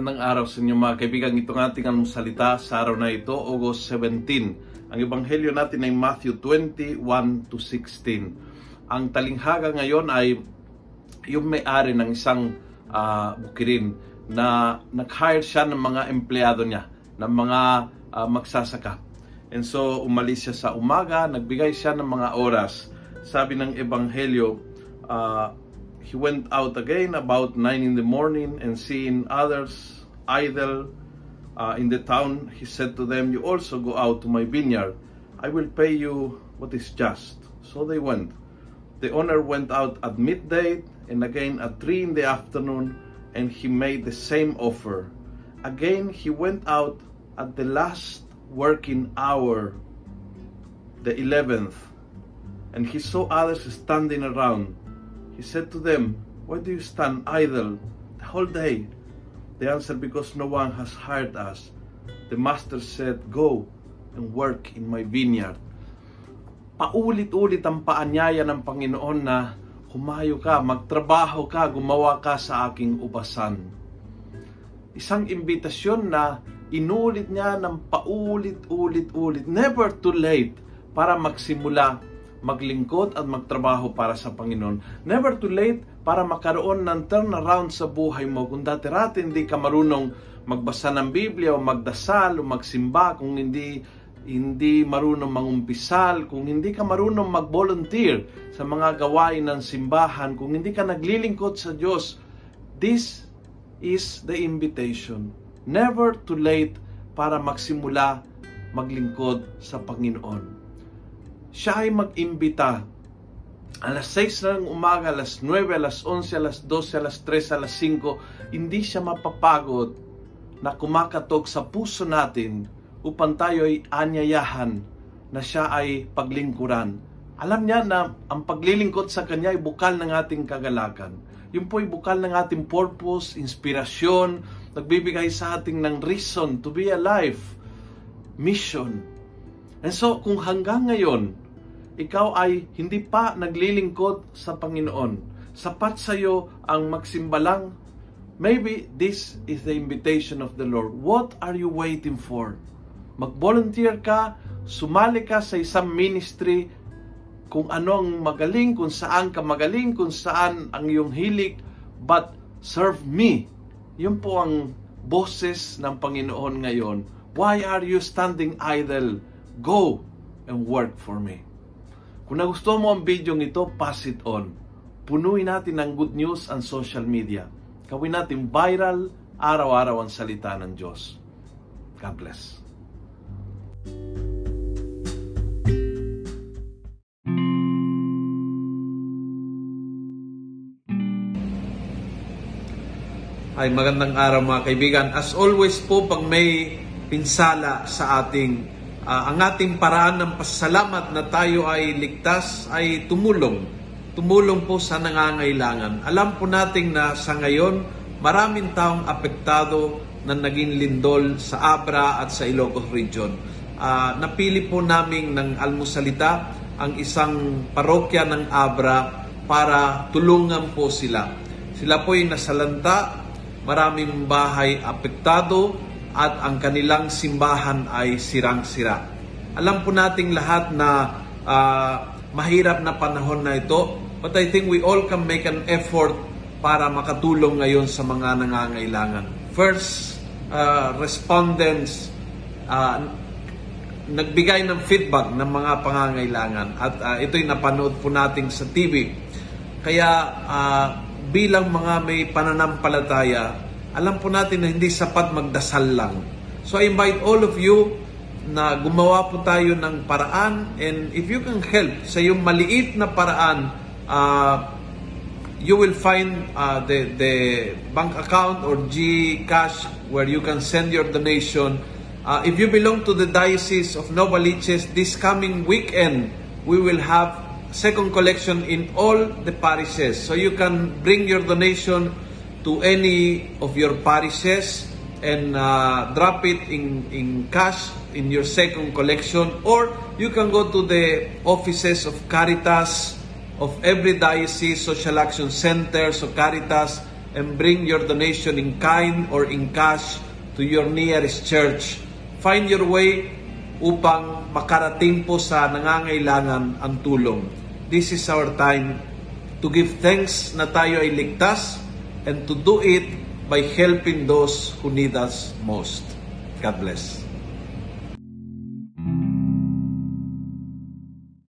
Magandang araw sa inyo mga kaibigan. Itong ating anong salita sa araw na ito, August 17. Ang ebanghelyo natin ay Matthew 21 to 16. Ang talinghaga ngayon ay yung may-ari ng isang uh, bukirin na nag-hire siya ng mga empleyado niya, ng mga uh, magsasaka. And so umalis siya sa umaga, nagbigay siya ng mga oras. Sabi ng ebanghelyo, uh, he went out again about 9 in the morning and seeing others idle uh, in the town, he said to them, You also go out to my vineyard. I will pay you what is just. So they went. The owner went out at midday and again at 3 in the afternoon, and he made the same offer. Again, he went out at the last working hour, the 11th, and he saw others standing around He said to them, Why do you stand idle the whole day? They answered, Because no one has hired us. The master said, Go and work in my vineyard. Paulit-ulit ang paanyaya ng Panginoon na humayo ka, magtrabaho ka, gumawa ka sa aking ubasan. Isang imbitasyon na inulit niya ng paulit-ulit-ulit, never too late para magsimula maglingkod at magtrabaho para sa Panginoon. Never too late para makaroon ng turnaround sa buhay mo. Kung dati-rati hindi ka marunong magbasa ng Biblia o magdasal o magsimba, kung hindi hindi marunong mangumpisal, kung hindi ka marunong mag-volunteer sa mga gawain ng simbahan, kung hindi ka naglilingkod sa Diyos, this is the invitation. Never too late para magsimula maglingkod sa Panginoon siya ay mag-imbita. Alas 6 na ng umaga, alas 9, alas 11, alas 12, alas 3, alas 5, hindi siya mapapagod na kumakatok sa puso natin upang tayo ay anyayahan na siya ay paglingkuran. Alam niya na ang paglilingkod sa Kanya ay bukal ng ating kagalakan. Yun po ay bukal ng ating purpose, inspirasyon, nagbibigay sa ating ng reason to be alive, mission. And so, kung hanggang ngayon, ikaw ay hindi pa naglilingkod sa Panginoon, sapat sa iyo ang magsimbalang, maybe this is the invitation of the Lord. What are you waiting for? Mag-volunteer ka, sumali ka sa isang ministry, kung ano ang magaling, kung saan ka magaling, kung saan ang iyong hilig, but serve me. Yun po ang boses ng Panginoon ngayon. Why are you standing idle? Go and work for me. Kung nagustuhan mo ang video ito, pass it on. Punuin natin ng good news ang social media. Gawin natin viral araw-araw ang salita ng Diyos. God bless. Ay magandang araw mga kaibigan. As always po pag may pinsala sa ating uh, ang ating paraan ng pasalamat na tayo ay ligtas ay tumulong. Tumulong po sa nangangailangan. Alam po natin na sa ngayon, maraming taong apektado na naging lindol sa Abra at sa Ilocos Region. Uh, napili po namin ng almusalita ang isang parokya ng Abra para tulungan po sila. Sila po ay nasalanta, maraming bahay apektado, at ang kanilang simbahan ay sirang-sira. Alam po nating lahat na uh, mahirap na panahon na ito, but I think we all can make an effort para makatulong ngayon sa mga nangangailangan. First, uh, respondents uh, nagbigay ng feedback ng mga pangangailangan at uh, ito'y napanood po natin sa TV. Kaya uh, bilang mga may pananampalataya, alam po natin na hindi sapat magdasal lang. So I invite all of you na gumawa po tayo ng paraan and if you can help sa yung maliit na paraan, uh, you will find uh, the, the bank account or GCash where you can send your donation. Uh, if you belong to the Diocese of Novaliches, this coming weekend, we will have second collection in all the parishes. So you can bring your donation to any of your parishes and uh, drop it in, in cash in your second collection or you can go to the offices of Caritas of every diocese, social action centers of Caritas and bring your donation in kind or in cash to your nearest church. Find your way upang makarating po sa nangangailangan ang tulong. This is our time to give thanks na tayo ay ligtas and to do it by helping those who need us most. God bless.